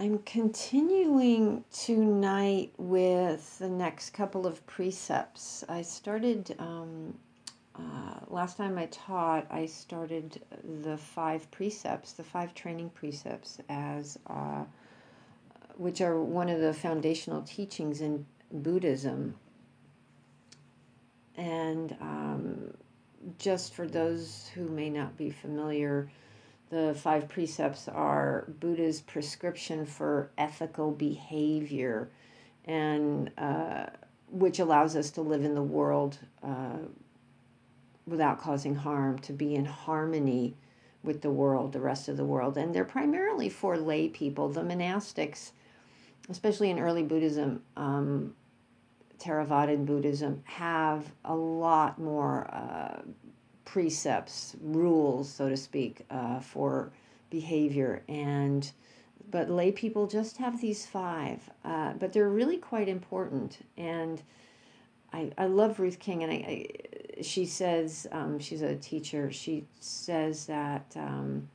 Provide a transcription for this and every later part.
I'm continuing tonight with the next couple of precepts. I started, um, uh, last time I taught, I started the five precepts, the five training precepts, as uh, which are one of the foundational teachings in Buddhism. And um, just for those who may not be familiar, the five precepts are Buddha's prescription for ethical behavior, and uh, which allows us to live in the world uh, without causing harm, to be in harmony with the world, the rest of the world. And they're primarily for lay people. The monastics, especially in early Buddhism, um, Theravadan Buddhism, have a lot more uh, precepts, rules, so to speak, uh, for behavior. And but lay people just have these five, uh, but they're really quite important. And I, I love Ruth King, and I, I she says um, she's a teacher. She says that um,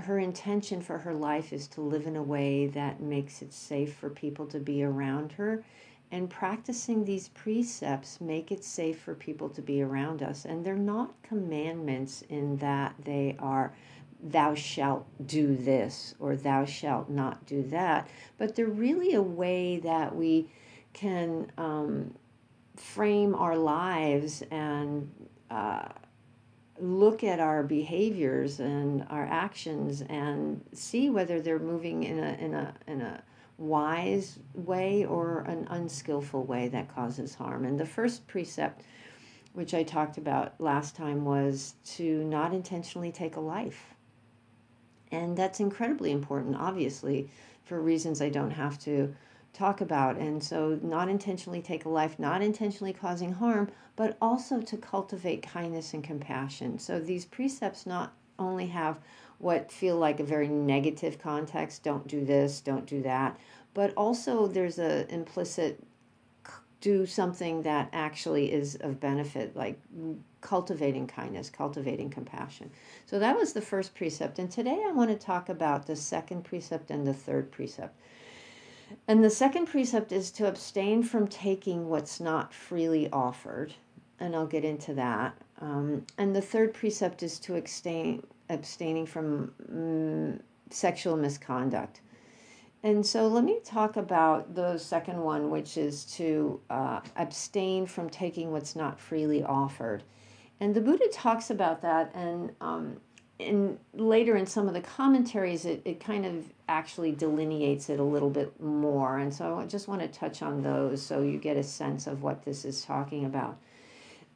her intention for her life is to live in a way that makes it safe for people to be around her and practicing these precepts make it safe for people to be around us. And they're not commandments in that they are thou shalt do this or thou shalt not do that. But they're really a way that we can um, frame our lives and uh, look at our behaviors and our actions and see whether they're moving in a in a in a wise way or an unskillful way that causes harm. And the first precept, which I talked about last time, was to not intentionally take a life. And that's incredibly important, obviously, for reasons I don't have to talk about. And so, not intentionally take a life, not intentionally causing harm, but also to cultivate kindness and compassion. So, these precepts not only have what feel like a very negative context don't do this don't do that. But also there's a implicit do something that actually is of benefit like cultivating kindness cultivating compassion. So that was the first precept. And today i want to talk about the second precept and the third precept. And the second precept is to abstain from taking what's not freely offered and i'll get into that. Um, and the third precept is to abstain abstaining from mm, sexual misconduct. And so let me talk about the second one, which is to uh, abstain from taking what's not freely offered. And the Buddha talks about that, and um, in later in some of the commentaries, it, it kind of actually delineates it a little bit more. And so I just want to touch on those so you get a sense of what this is talking about.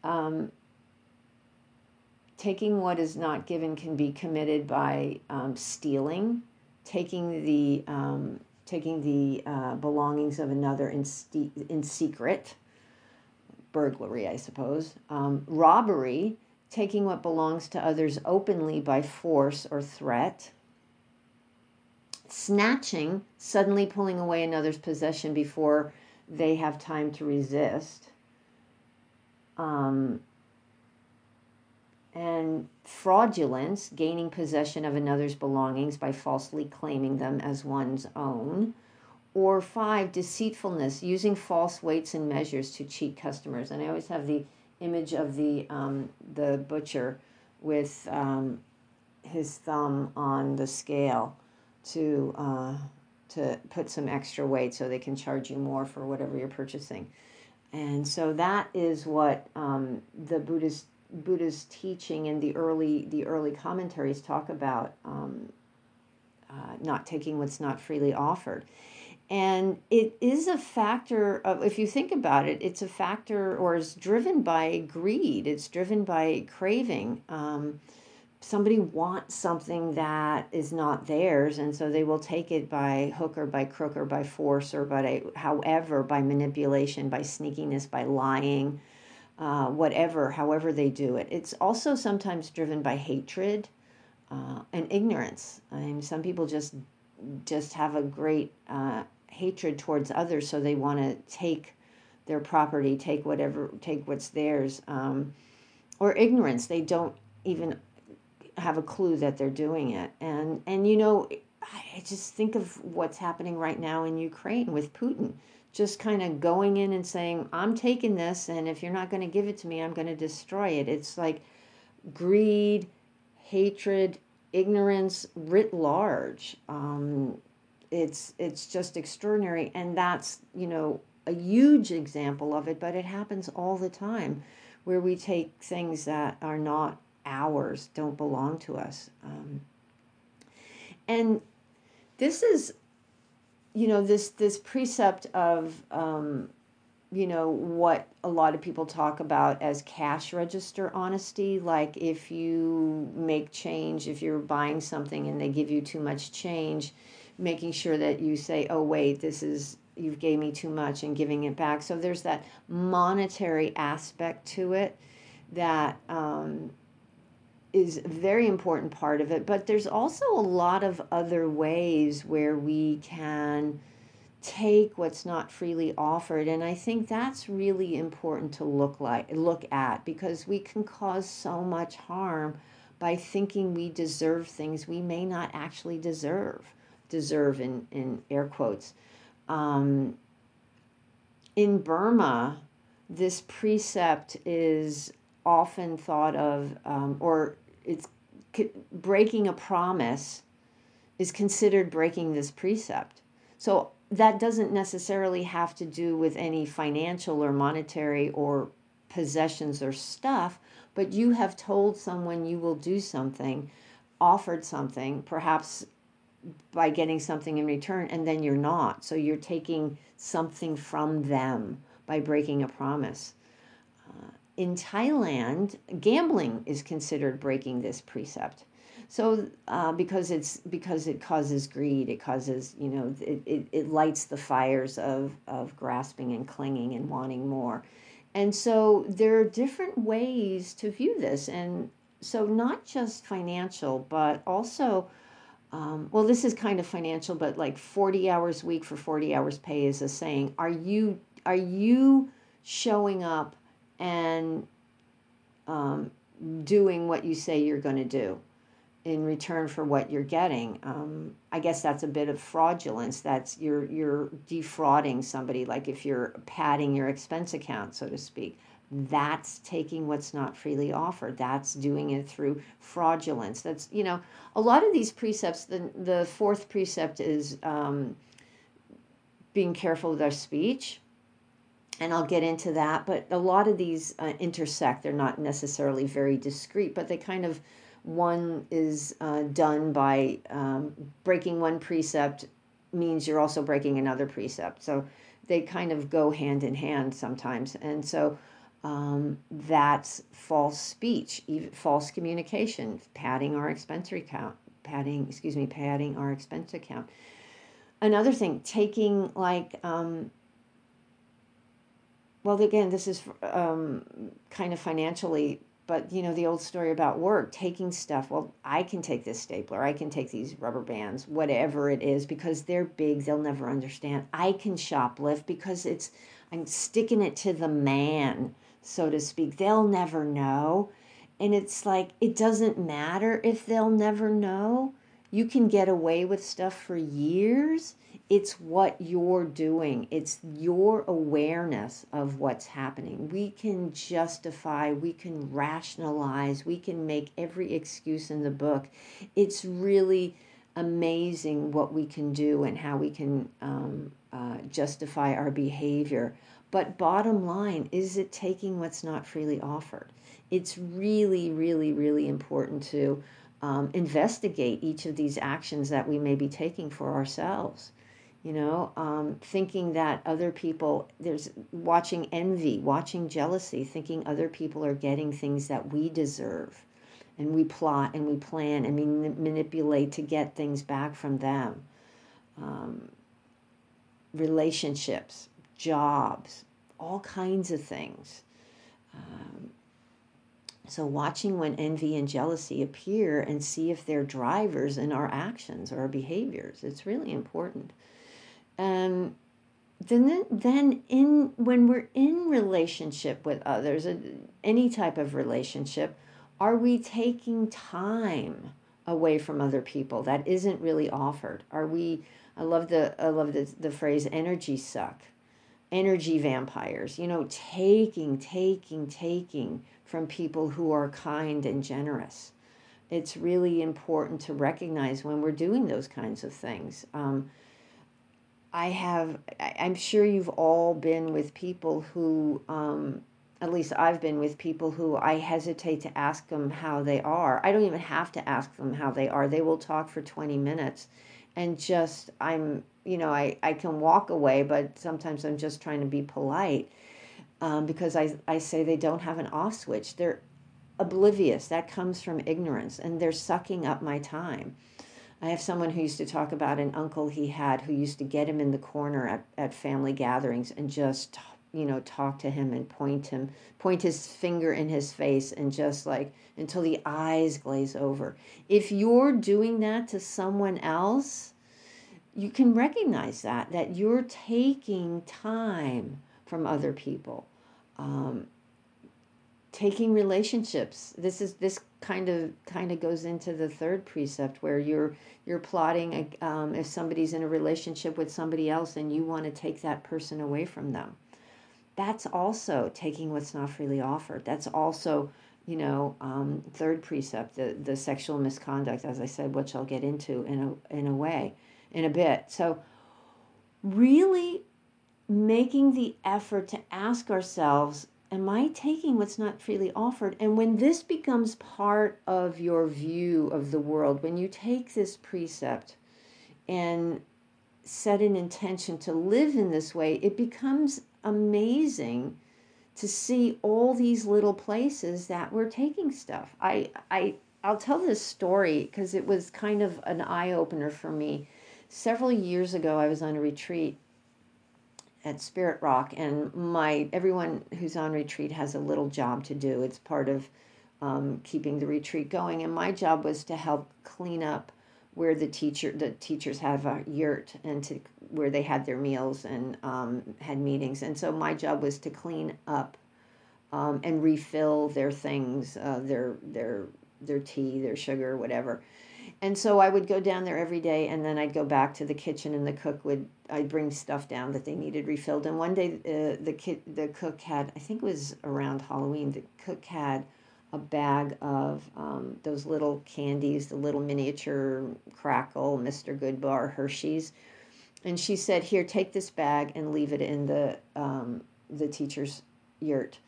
Um, taking what is not given can be committed by um, stealing, taking the um, taking the uh, belongings of another in in secret, burglary, I suppose, um, robbery, taking what belongs to others openly by force or threat. Snatching, suddenly pulling away another's possession before they have time to resist. Um, and fraudulence, gaining possession of another's belongings by falsely claiming them as one's own. Or five, deceitfulness, using false weights and measures to cheat customers. And I always have the image of the um, the butcher with um, his thumb on the scale to uh, to put some extra weight so they can charge you more for whatever you're purchasing. And so that is what um, the Buddhist Buddha's teaching and the early the early commentaries talk about um, uh, not taking what's not freely offered, and it is a factor of if you think about it, it's a factor or is driven by greed. It's driven by craving. Um, somebody wants something that is not theirs, and so they will take it by hook or by crook or by force or by however by manipulation, by sneakiness, by lying uh, whatever, however they do it. It's also sometimes driven by hatred uh, and ignorance. I mean, some people just just have a great uh, hatred towards others, so they want to take their property, take whatever, take what's theirs, um, or ignorance. They don't even have a clue that they're doing it, and and you know, I just think of what's happening right now in Ukraine with Putin. Just kind of going in and saying, I'm taking this, and if you're not going to give it to me, I'm going to destroy it. It's like greed, hatred, ignorance writ large. Um, it's it's just extraordinary, and that's you know a huge example of it. But it happens all the time, where we take things that are not ours, don't belong to us, um, and this is you know this this precept of um, you know what a lot of people talk about as cash register honesty like if you make change if you're buying something and they give you too much change making sure that you say oh wait this is you've gave me too much and giving it back. So there's that monetary aspect to it that um, is a very important part of it but there's also a lot of other ways where we can take what's not freely offered and i think that's really important to look like look at because we can cause so much harm by thinking we deserve things we may not actually deserve deserve in, in air quotes. Um, in burma this precept is often thought of um, or it's breaking a promise is considered breaking this precept so that doesn't necessarily have to do with any financial or monetary or possessions or stuff, but you have told someone you will do something, offered something, perhaps by getting something in return, and then you're not. So you're taking something from them by breaking a promise. Uh, in Thailand, gambling is considered breaking this precept. So uh, because it's because it causes greed, it causes you know it, it, it lights the fires of of grasping and clinging and wanting more, and so there are different ways to view this, and so not just financial, but also. Um, well, this is kind of financial, but like 40 hours a week for 40 hours pay is a saying. Are you are you showing up and um, doing what you say you're going to do? in return for what you're getting. Um, I guess that's a bit of fraudulence. That's you're you're defrauding somebody. Like if you're padding your expense account, so to speak, that's taking what's not freely offered. That's doing it through fraudulence. That's you know a lot of these precepts. The the fourth precept is um, being careful with our speech. And I'll get into that, but a lot of these uh, intersect. They're not necessarily very discrete, but they kind of one is uh, done by um, breaking one precept means you're also breaking another precept. So they kind of go hand in hand sometimes. And so um, that's false speech, false communication, padding our expense account, padding, excuse me, padding our expense account. Another thing, taking like, um, well, again, this is um, kind of financially but you know the old story about work taking stuff well i can take this stapler i can take these rubber bands whatever it is because they're big they'll never understand. I can shoplift because it's i'm sticking it to the man so to speak. They'll never know. And it's like it doesn't matter if they'll never know. You can get away with stuff for years it's what you're doing, it's your awareness of what's happening. We can justify, we can rationalize, we can make every excuse in the book. It's really amazing what we can do and how we can um, uh, justify our behavior. But bottom line, is it taking what's not freely offered? It's really, really, really important to um, investigate each of these actions that we may be taking for ourselves you know um, thinking that other people there's watching envy watching jealousy thinking other people are getting things that we deserve. And we plot and we plan and we manipulate to get things back from them. Um, relationships jobs all kinds of things. Um, so watching when envy and jealousy appear and see if they're drivers in our actions or our behaviors it's really important um, then then in when we're in relationship with others any type of relationship are we taking time away from other people that isn't really offered? Are we I love the I love the, the phrase energy suck. Energy vampires, you know, taking, taking, taking from people who are kind and generous. It's really important to recognize when we're doing those kinds of things. Um, I have, I'm sure you've all been with people who um, at least I've been with people who I hesitate to ask them how they are. I don't even have to ask them how they are. They will talk for 20 minutes and just, I'm, you know, I, I can walk away, but sometimes I'm just trying to be polite um, because I, I say they don't have an off switch. They're oblivious. That comes from ignorance and they're sucking up my time. I have someone who used to talk about an uncle he had who used to get him in the corner at, at family gatherings and just you know talk to him and point him point his finger in his face and just like until the eyes glaze over. If you're doing that to someone else you can recognize that that you're taking time from other people. Um, taking relationships. This is this kind of kind of goes into the third precept where you're you're plotting um, if somebody's in a relationship with somebody else and you want to take that person away from them that's also taking what's not freely offered. That's also, you know, um, third precept, the, the sexual misconduct, as I said, which I'll get into in a, in a way, in a bit. So, really making the effort to ask ourselves, am I taking what's not freely offered? And when this becomes part of your view of the world, when you take this precept and set an intention to live in this way, it becomes amazing to see all these little places that we're taking stuff. I I I'll tell this story because it was kind of an eye opener for me. Several years ago, I was on a retreat at Spirit Rock, and my everyone who's on retreat has a little job to do. It's part of um, keeping the retreat going, and my job was to help clean up where the teacher the teachers have a yurt and to where they had their meals and um, had meetings and so my job was to clean up um, and refill their things uh, their their their tea their sugar whatever and so I would go down there every day and then I'd go back to the kitchen and the cook would I'd bring stuff down that they needed refilled and one day uh, the kid the cook had I think it was around Halloween the cook had a bag of um, those little candies, the little miniature Krackel, Mr. Goodbar, Hershey's. And she said, Here, take this bag and leave it in the, um, the teacher's yurt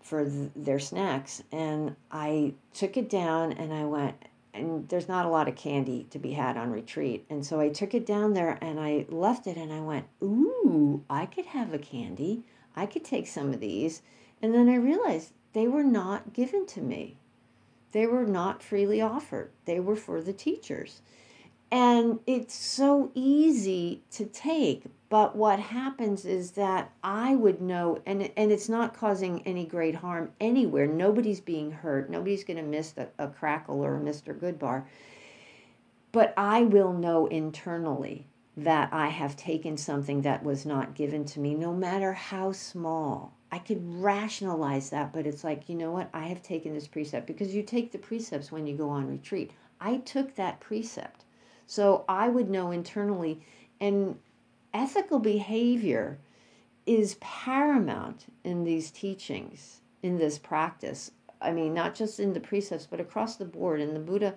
for th- their snacks. And I took it down and I went, and there's not a lot of candy to be had on retreat. And so I took it down there and I left it and I went, Ooh, I could have a candy. I could take some of these. And then I realized they were not given to me. They were not freely offered. They were for the teachers. And it's so easy to take, but what happens is that I would know, and, and it's not causing any great harm anywhere. Nobody's being hurt. Nobody's going to miss the, a Krackel or a Mr. Goodbar. But I will know internally that I have taken something that was not given to me, no matter how small. I could rationalize that, but it's like, you know what? I have taken this precept because you take the precepts when you go on retreat. I took that precept. So I would know internally. And ethical behavior is paramount in these teachings, in this practice. I mean, not just in the precepts, but across the board. And the Buddha,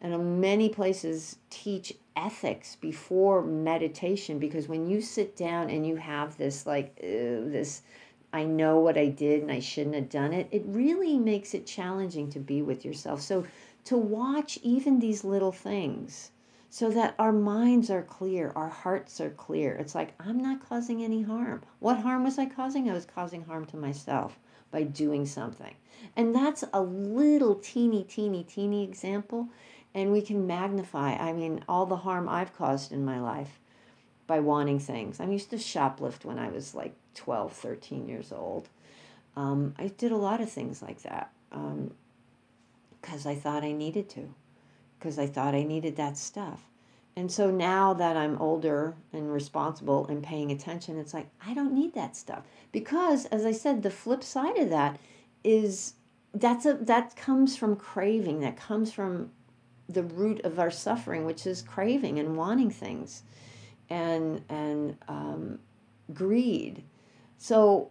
and many places, teach ethics before meditation because when you sit down and you have this, like, uh, this I know what I did and I shouldn't have done it, it really makes it challenging to be with yourself. So, to watch even these little things so that our minds are clear, our hearts are clear. It's like, I'm not causing any harm. What harm was I causing? I was causing harm to myself by doing something. And that's a little teeny, teeny, teeny example. And we can magnify, I mean, all the harm I've caused in my life by wanting things. I used to shoplift when I was like 12, 13 years old. Um, I did a lot of things like that because um, I thought I needed to, because I thought I needed that stuff. And so now that I'm older and responsible and paying attention, it's like, I don't need that stuff. Because, as I said, the flip side of that is that's a that comes from craving that comes from the root of our suffering, which is craving and wanting things, and and um, greed. So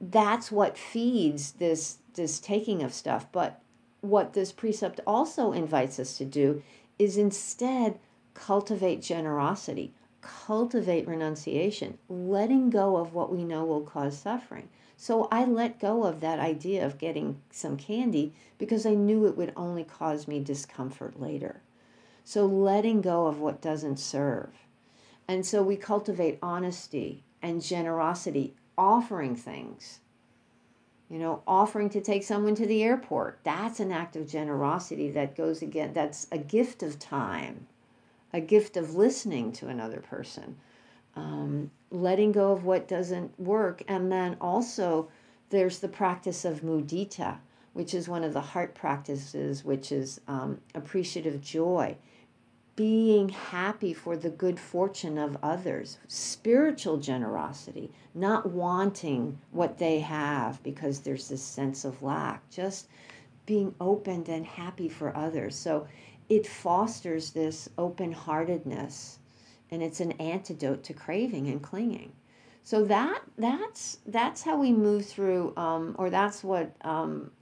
that's what feeds this this taking of stuff. But what this precept also invites us to do is instead cultivate generosity, cultivate renunciation, letting go of what we know will cause suffering. So I let go of that idea of getting some candy because I knew it would only cause me discomfort later. So letting go of what doesn't serve. And so we cultivate honesty and generosity, offering things. You know, offering to take someone to the airport. That's an act of generosity that goes again, that's a gift of time, a gift of listening to another person, um, letting go of what doesn't work. And then also, there's the practice of mudita, which is one of the heart practices, which is um, appreciative joy being happy for the good fortune of others, spiritual generosity, not wanting what they have because there's this sense of lack, just being open and happy for others. So it fosters this open heartedness and it's an antidote to craving and clinging. So that that's that's how we move through, um, or that's what um,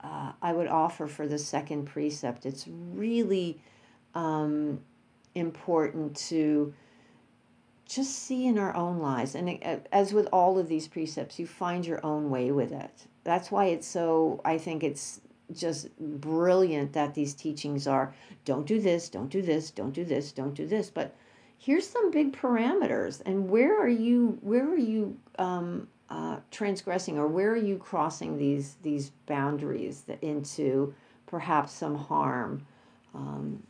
uh, I would offer for the second precept. It's really um, important to just see in our own lives. And as with all of these precepts, you find your own way with it. That's why it's so, I think it's just brilliant that these teachings are don't do this, don't do this, don't do this, don't do this. But here's some big parameters. And where are you, where are you, um, uh, transgressing or where are you crossing these these boundaries into perhaps some harm um,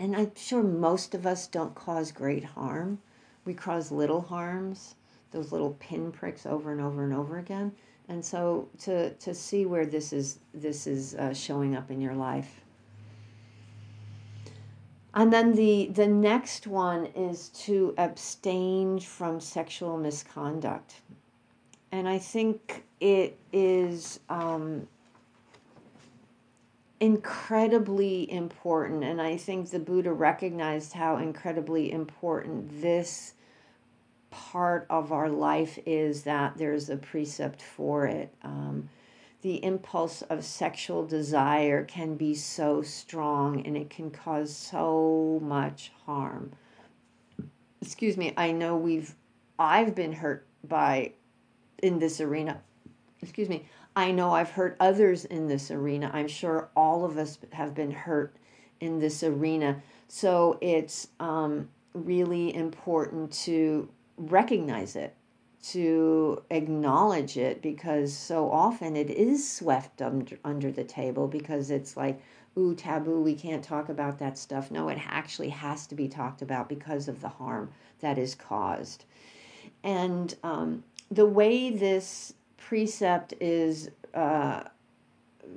and I'm sure most of us don't cause great harm. We cause little harms, those little pinpricks over and over and over again. And so to, to see where this is this is uh, showing up in your life. And then the the next one is to abstain from sexual misconduct. And I think it is um, incredibly important. And I think the Buddha recognized how incredibly important this part of our life is that there's a precept for it. Um, the impulse of sexual desire can be so strong and it can cause so much harm. Excuse me, I know we've, I've been hurt by, in this arena, excuse me, I know I've hurt others in this arena. I'm sure all of us have been hurt in this arena. So it's um, really important to recognize it, to acknowledge it, because so often it is swept under, under the table because it's like, ooh, taboo, we can't talk about that stuff. No, it actually has to be talked about because of the harm that is caused. And um, the way this precept is uh,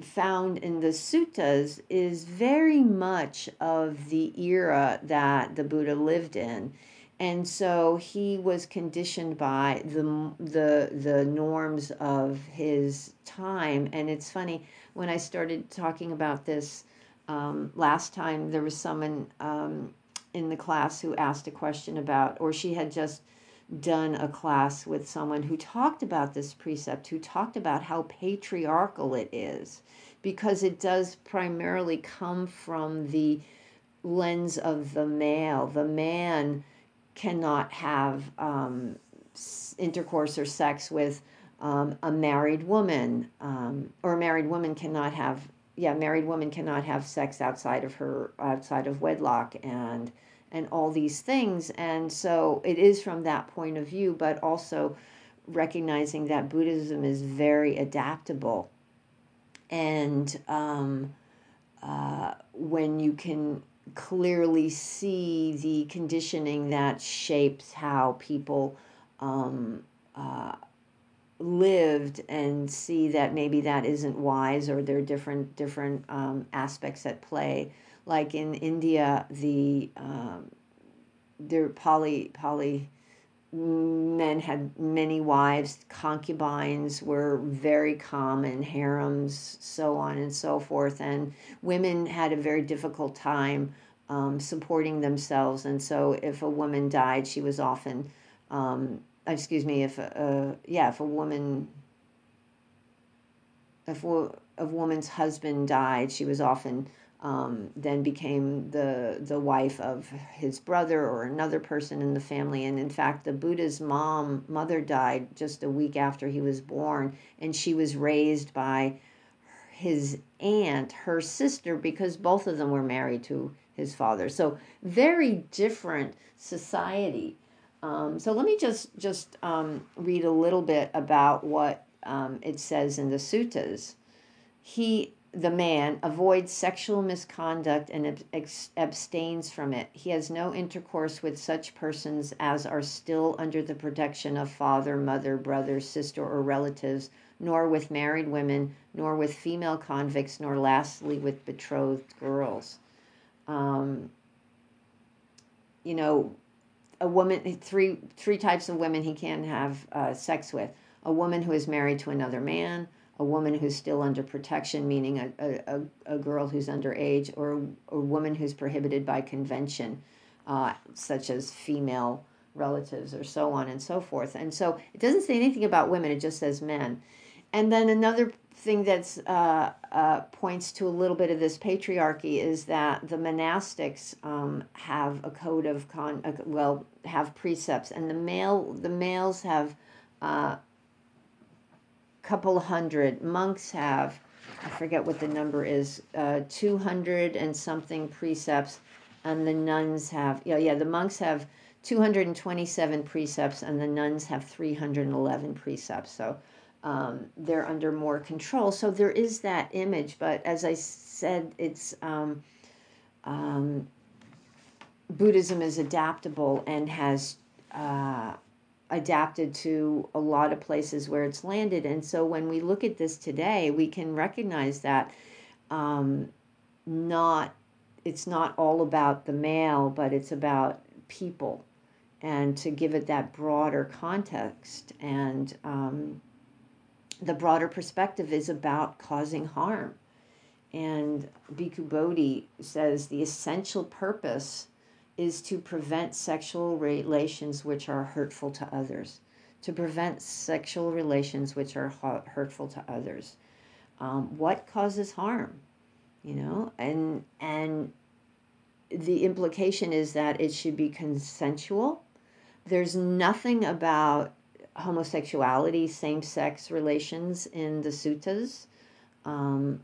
found in the suttas is very much of the era that the Buddha lived in. And so he was conditioned by the, the, the norms of his time. And it's funny, when I started talking about this um, last time, there was someone um, in the class who asked a question about, or she had just done a class with someone who talked about this precept, who talked about how patriarchal it is, because it does primarily come from the lens of the male. The man cannot have um, intercourse or sex with um, a married woman, um, or a married woman cannot have, yeah, married woman cannot have sex outside of her, outside of wedlock, and and all these things. And so it is from that point of view, but also recognizing that Buddhism is very adaptable. And um, uh, when you can clearly see the conditioning that shapes how people um, uh, lived and see that maybe that isn't wise or there are different different um, aspects at play like in India, the um, their poly poly men had many wives, concubines were very common, harems, so on and so forth. And women had a very difficult time um, supporting themselves. And so if a woman died, she was often, um, excuse me, if, a, yeah, if a woman, if a, a woman's husband died, she was often um, then became the the wife of his brother or another person in the family. And in fact, the Buddha's mom mother died just a week after he was born, and she was raised by his aunt, her sister, because both of them were married to his father. So very different society. Um, so let me just just um, read a little bit about what um, it says in the suttas. He the man avoids sexual misconduct and abstains from it. He has no intercourse with such persons as are still under the protection of father, mother, brother, sister, or relatives, nor with married women, nor with female convicts, nor lastly with betrothed girls. Um, you know, a woman, three, three types of women he can have uh, sex with a woman who is married to another man a woman who's still under protection, meaning a, a, a girl who's underage, or a woman who's prohibited by convention, uh, such as female relatives or so on and so forth. And so it doesn't say anything about women, it just says men. And then another thing that uh, uh, points to a little bit of this patriarchy is that the monastics um, have a code of con uh, well have precepts and the male the males have uh, couple hundred. Monks have, I forget what the number is, uh, 200 and something precepts, and the nuns have, yeah, yeah, the monks have 227 precepts, and the nuns have 311 precepts. So um, they're under more control. So there is that image, but as I said, it's um, um, Buddhism is adaptable and has uh, adapted to a lot of places where it's landed. And so when we look at this today, we can recognize that um, not it's not all about the male, but it's about people, and to give it that broader context. And um, the broader perspective is about causing harm. And Bhikkhu Bodhi says the essential purpose is to prevent sexual relations which are hurtful to others, to prevent sexual relations which are hurtful to others. Um, what causes harm? You know, and and the implication is that it should be consensual. There's nothing about homosexuality, same sex relations in the suttas. Um,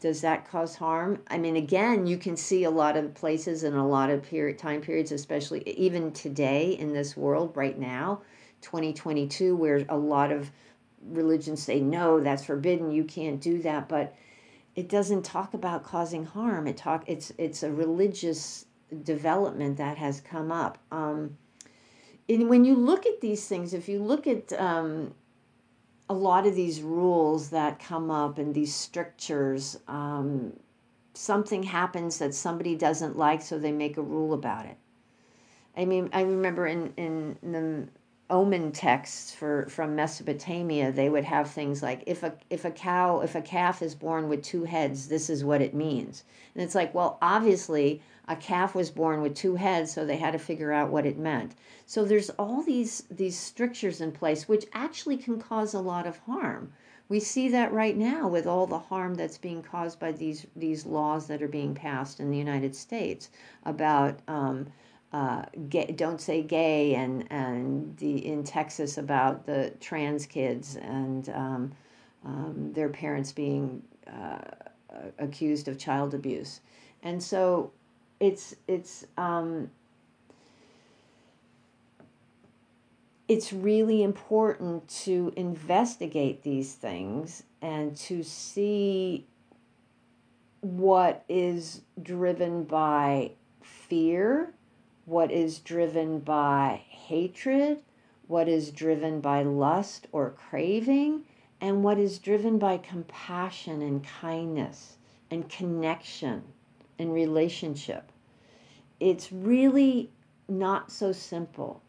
does that cause harm? I mean, again, you can see a lot of places and a lot of period time periods, especially even today in this world right now, 2022, where a lot of religions say no, that's forbidden, you can't do that, but it doesn't talk about causing harm. It talk it's it's a religious development that has come up. Um, and when you look at these things, if you look at um, a lot of these rules that come up and these strictures, um, something happens that somebody doesn't like, so they make a rule about it. I mean, I remember in, in, the omen texts for from Mesopotamia, they would have things like if a if a cow if a calf is born with two heads, this is what it means. And it's like, well, obviously a calf was born with two heads, so they had to figure out what it meant. So there's all these these strictures in place which actually can cause a lot of harm. We see that right now with all the harm that's being caused by these these laws that are being passed in the United States about um, uh, gay, don't say gay and and the in Texas about the trans kids and um, um, their parents being uh, accused of child abuse, and so it's it's um, it's really important to investigate these things and to see what is driven by fear, what is driven by hatred, what is driven by lust or craving, and what is driven by compassion and kindness and connection and relationship. It's really not so simple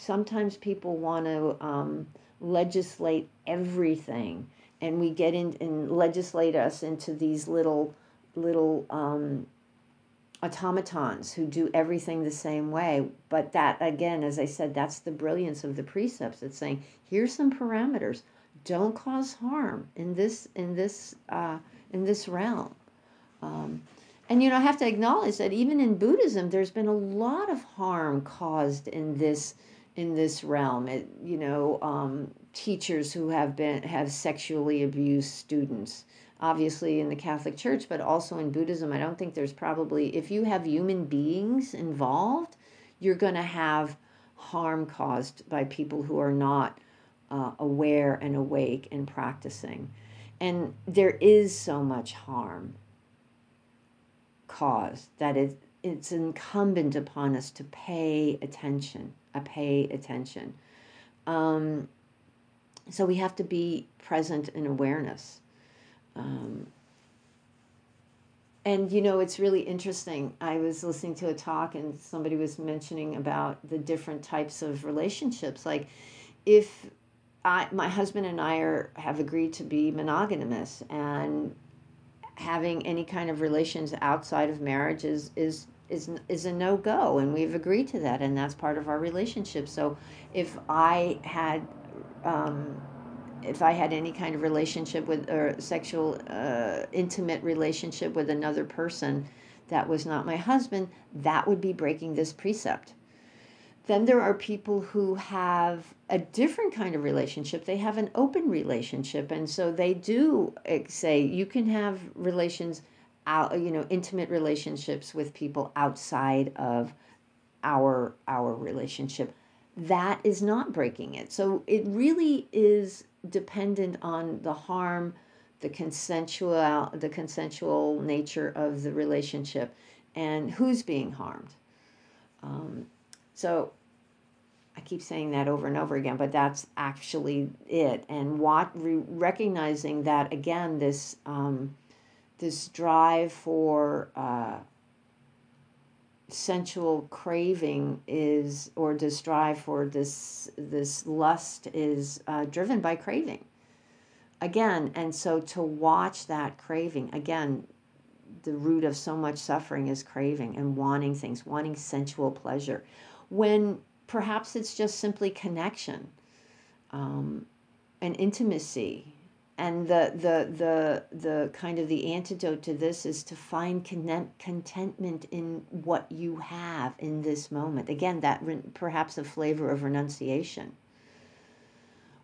sometimes people want to um, legislate everything, and we get in and legislate us into these little little um, automatons who do everything the same way. But that, again, as I said, that's the brilliance of the precepts. It's saying, here's some parameters. Don't cause harm in this in this uh, in this realm. Um, and you know, I have to acknowledge that even in Buddhism, there's been a lot of harm caused in this in this realm. It, you know, um, teachers who have been have sexually abused students obviously in the Catholic Church, but also in Buddhism. I don't think there's probably, if you have human beings involved, you're going to have harm caused by people who are not uh, aware and awake and practicing. And there is so much harm caused that it, it's incumbent upon us to pay attention, uh, pay attention. Um, so we have to be present in awareness. Um, and you know, it's really interesting. I was listening to a talk, and somebody was mentioning about the different types of relationships. Like, if I, my husband and I are have agreed to be monogamous, and having any kind of relations outside of marriage is is is is a no go, and we've agreed to that, and that's part of our relationship. So, if I had um, if I had any kind of relationship with or sexual uh, intimate relationship with another person that was not my husband, that would be breaking this precept. Then there are people who have a different kind of relationship. They have an open relationship, and so they do say you can have relations out, you know, intimate relationships with people outside of our our relationship. That is not breaking it. So it really is dependent on the harm, the consensual the consensual nature of the relationship, and who's being harmed. Um, so I keep saying that over and over again, but that's actually it. And what re- recognizing that again, this um, this drive for uh, sensual craving is or this drive for this this lust is uh, driven by craving again and so to watch that craving again the root of so much suffering is craving and wanting things wanting sensual pleasure when perhaps it's just simply connection um, and intimacy. And the the the the kind of the antidote to this is to find content, contentment in what you have in this moment. Again that re- perhaps a flavor of renunciation.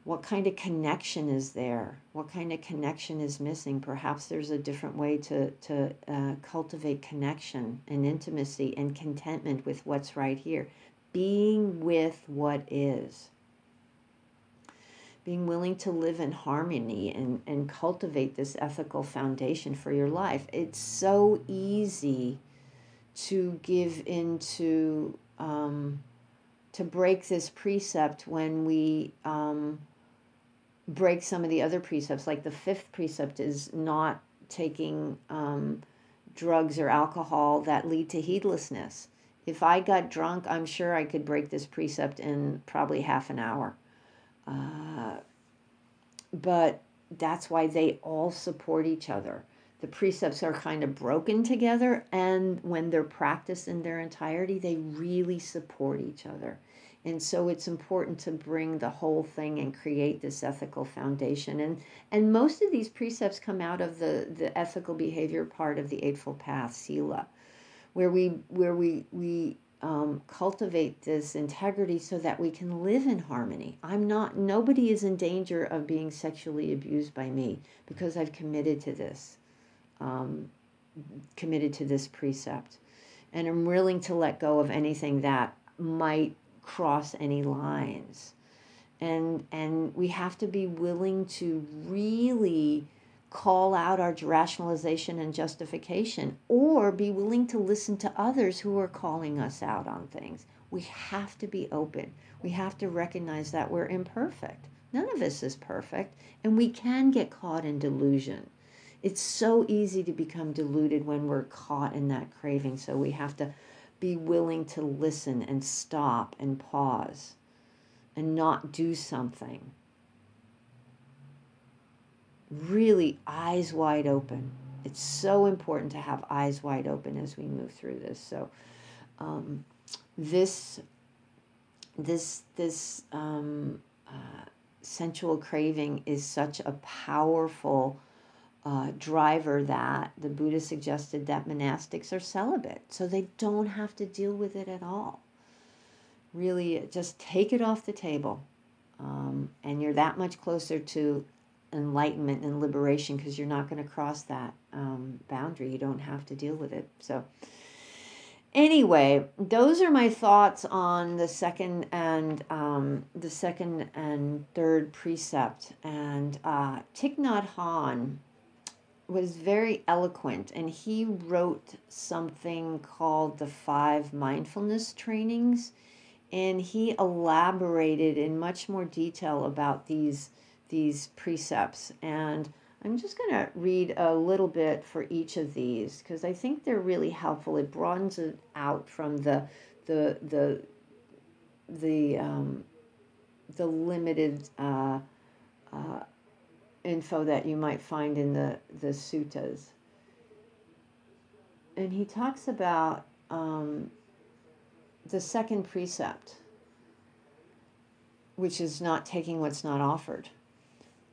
What kind of connection is there? What kind of connection is missing? Perhaps there's a different way to to uh, cultivate connection and intimacy and contentment with what's right here being with what is being willing to live in harmony and, and cultivate this ethical foundation for your life. It's so easy to give into, um, to break this precept when we um, break some of the other precepts. Like the fifth precept is not taking um, drugs or alcohol that lead to heedlessness. If I got drunk, I'm sure I could break this precept in probably half an hour. Uh, but that's why they all support each other. The precepts are kind of broken together, and when they're practiced in their entirety, they really support each other. And so it's important to bring the whole thing and create this ethical foundation. And and most of these precepts come out of the, the ethical behavior part of the Eightfold Path, Sila, where we where we we um, cultivate this integrity so that we can live in harmony. I'm not, nobody is in danger of being sexually abused by me because I've committed to this, um, committed to this precept. And I'm willing to let go of anything that might cross any lines. And, and we have to be willing to really call out our rationalization and justification or be willing to listen to others who are calling us out on things. We have to be open. We have to recognize that we're imperfect. None of us is perfect, and we can get caught in delusion. It's so easy to become deluded when we're caught in that craving, so we have to be willing to listen and stop and pause and not do something. Really, eyes wide open. It's so important to have eyes wide open as we move through this. So, um, this, this, this um, uh, sensual craving is such a powerful uh, driver that the Buddha suggested that monastics are celibate, so they don't have to deal with it at all. Really, just take it off the table, um, and you're that much closer to enlightenment and liberation because you're not going to cross that um, boundary. You don't have to deal with it. So, anyway, those are my thoughts on the second and um, the second and third precept. And uh, Thich Nhat Hanh was very eloquent and he wrote something called the five mindfulness trainings and he elaborated in much more detail about these these precepts and i'm just going to read a little bit for each of these because i think they're really helpful it broadens it out from the the the the um, the limited uh, uh, info that you might find in the, the suttas. And he talks about um, the second precept, which is not taking what's not offered.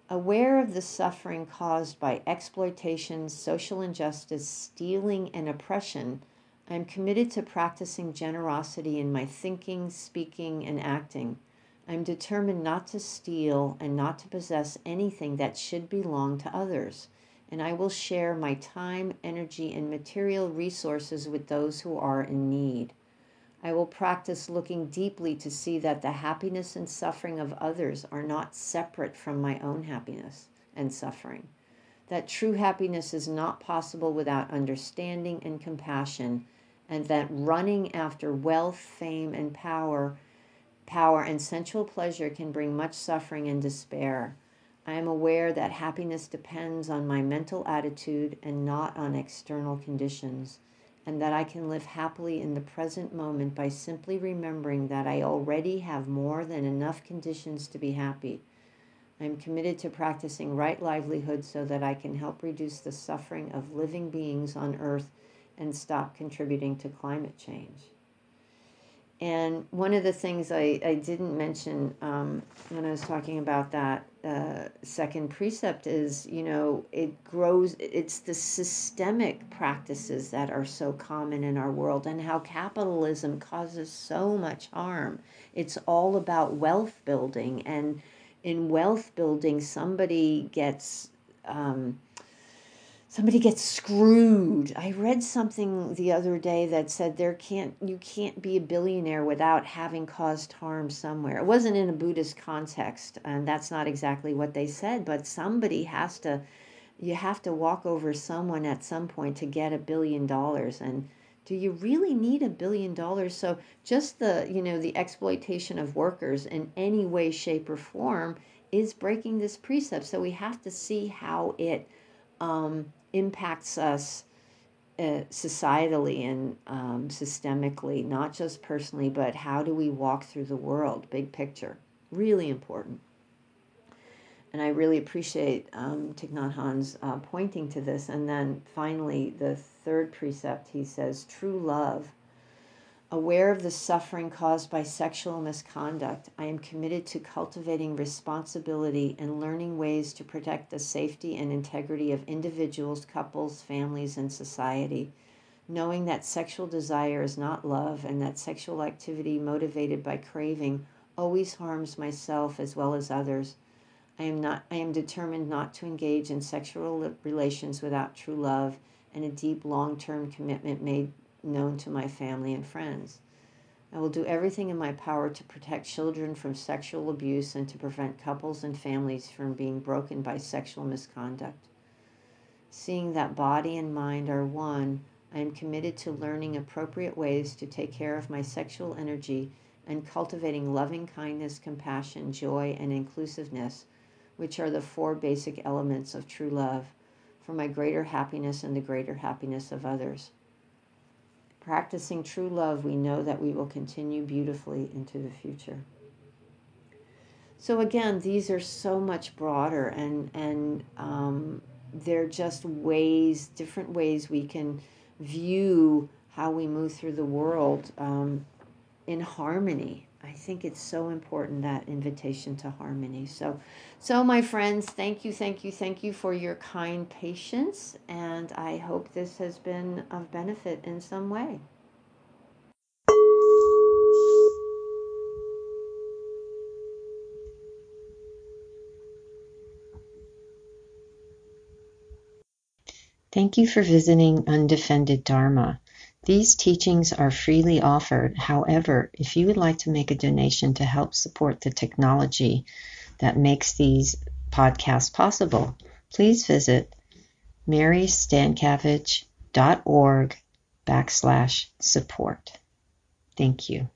Aware of the suffering caused by exploitation, social injustice, stealing, and oppression, I am committed to practicing generosity in my thinking, speaking, and acting I'm determined not to steal and not to possess anything that should belong to others, and I will share my time, energy, and material resources with those who are in need. I will practice looking deeply to see that the happiness and suffering of others are not separate from my own happiness and suffering. That true happiness is not possible without understanding and compassion, and that running after wealth, fame, and power power and sensual pleasure can bring much suffering and despair. I am aware that happiness depends on my mental attitude and not on external conditions, and that I can live happily in the present moment by simply remembering that I already have more than enough conditions to be happy. I am committed to practicing right livelihood so that I can help reduce the suffering of living beings on earth and stop contributing to climate change. And one of the things I, I didn't mention um, when I was talking about that uh, second precept is, you know, it grows, it's the systemic practices that are so common in our world and how capitalism causes so much harm. It's all about wealth building. And in wealth building, somebody gets. Um, somebody gets screwed. I read something the other day that said there can't you can't be a billionaire without having caused harm somewhere. It wasn't in a Buddhist context, and that's not exactly what they said, but somebody has to you have to walk over someone at some point to get a billion dollars and do you really need a billion dollars so just the you know the exploitation of workers in any way shape or form is breaking this precept so we have to see how it um, impacts us uh, societally and um, systemically, not just personally, but how do we walk through the world? Big picture. Really important. And I really appreciate um, Thich Nhat Hanh's uh, pointing to this. And then finally, the third precept, he says, true love Aware of the suffering caused by sexual misconduct, I am committed to cultivating responsibility and learning ways to protect the safety and integrity of individuals, couples, families, and society. Knowing that sexual desire is not love and that sexual activity motivated by craving always harms myself as well as others. I am not I am determined not to engage in sexual relations without true love and a deep long-term commitment made known to my family and friends. I will do everything in my power to protect children from sexual abuse and to prevent couples and families from being broken by sexual misconduct. Seeing that body and mind are one, I am committed to learning appropriate ways to take care of my sexual energy and cultivating loving kindness, compassion, joy, and inclusiveness, which are the four basic elements of true love, for my greater happiness and the greater happiness of others. Practicing true love, we know that we will continue beautifully into the future. So again, these are so much broader, and and um, they're just ways, different ways we can view how we move through the world um, in harmony. I think it's so important that invitation to harmony. So, so my friends, thank you, thank you, thank you for your kind patience, and I hope this has been of benefit in some way. Thank you for visiting Undefended Dharma. These teachings are freely offered. However, if you would like to make a donation to help support the technology that makes these podcasts possible, please visit marystancavage.org backslash support. Thank you.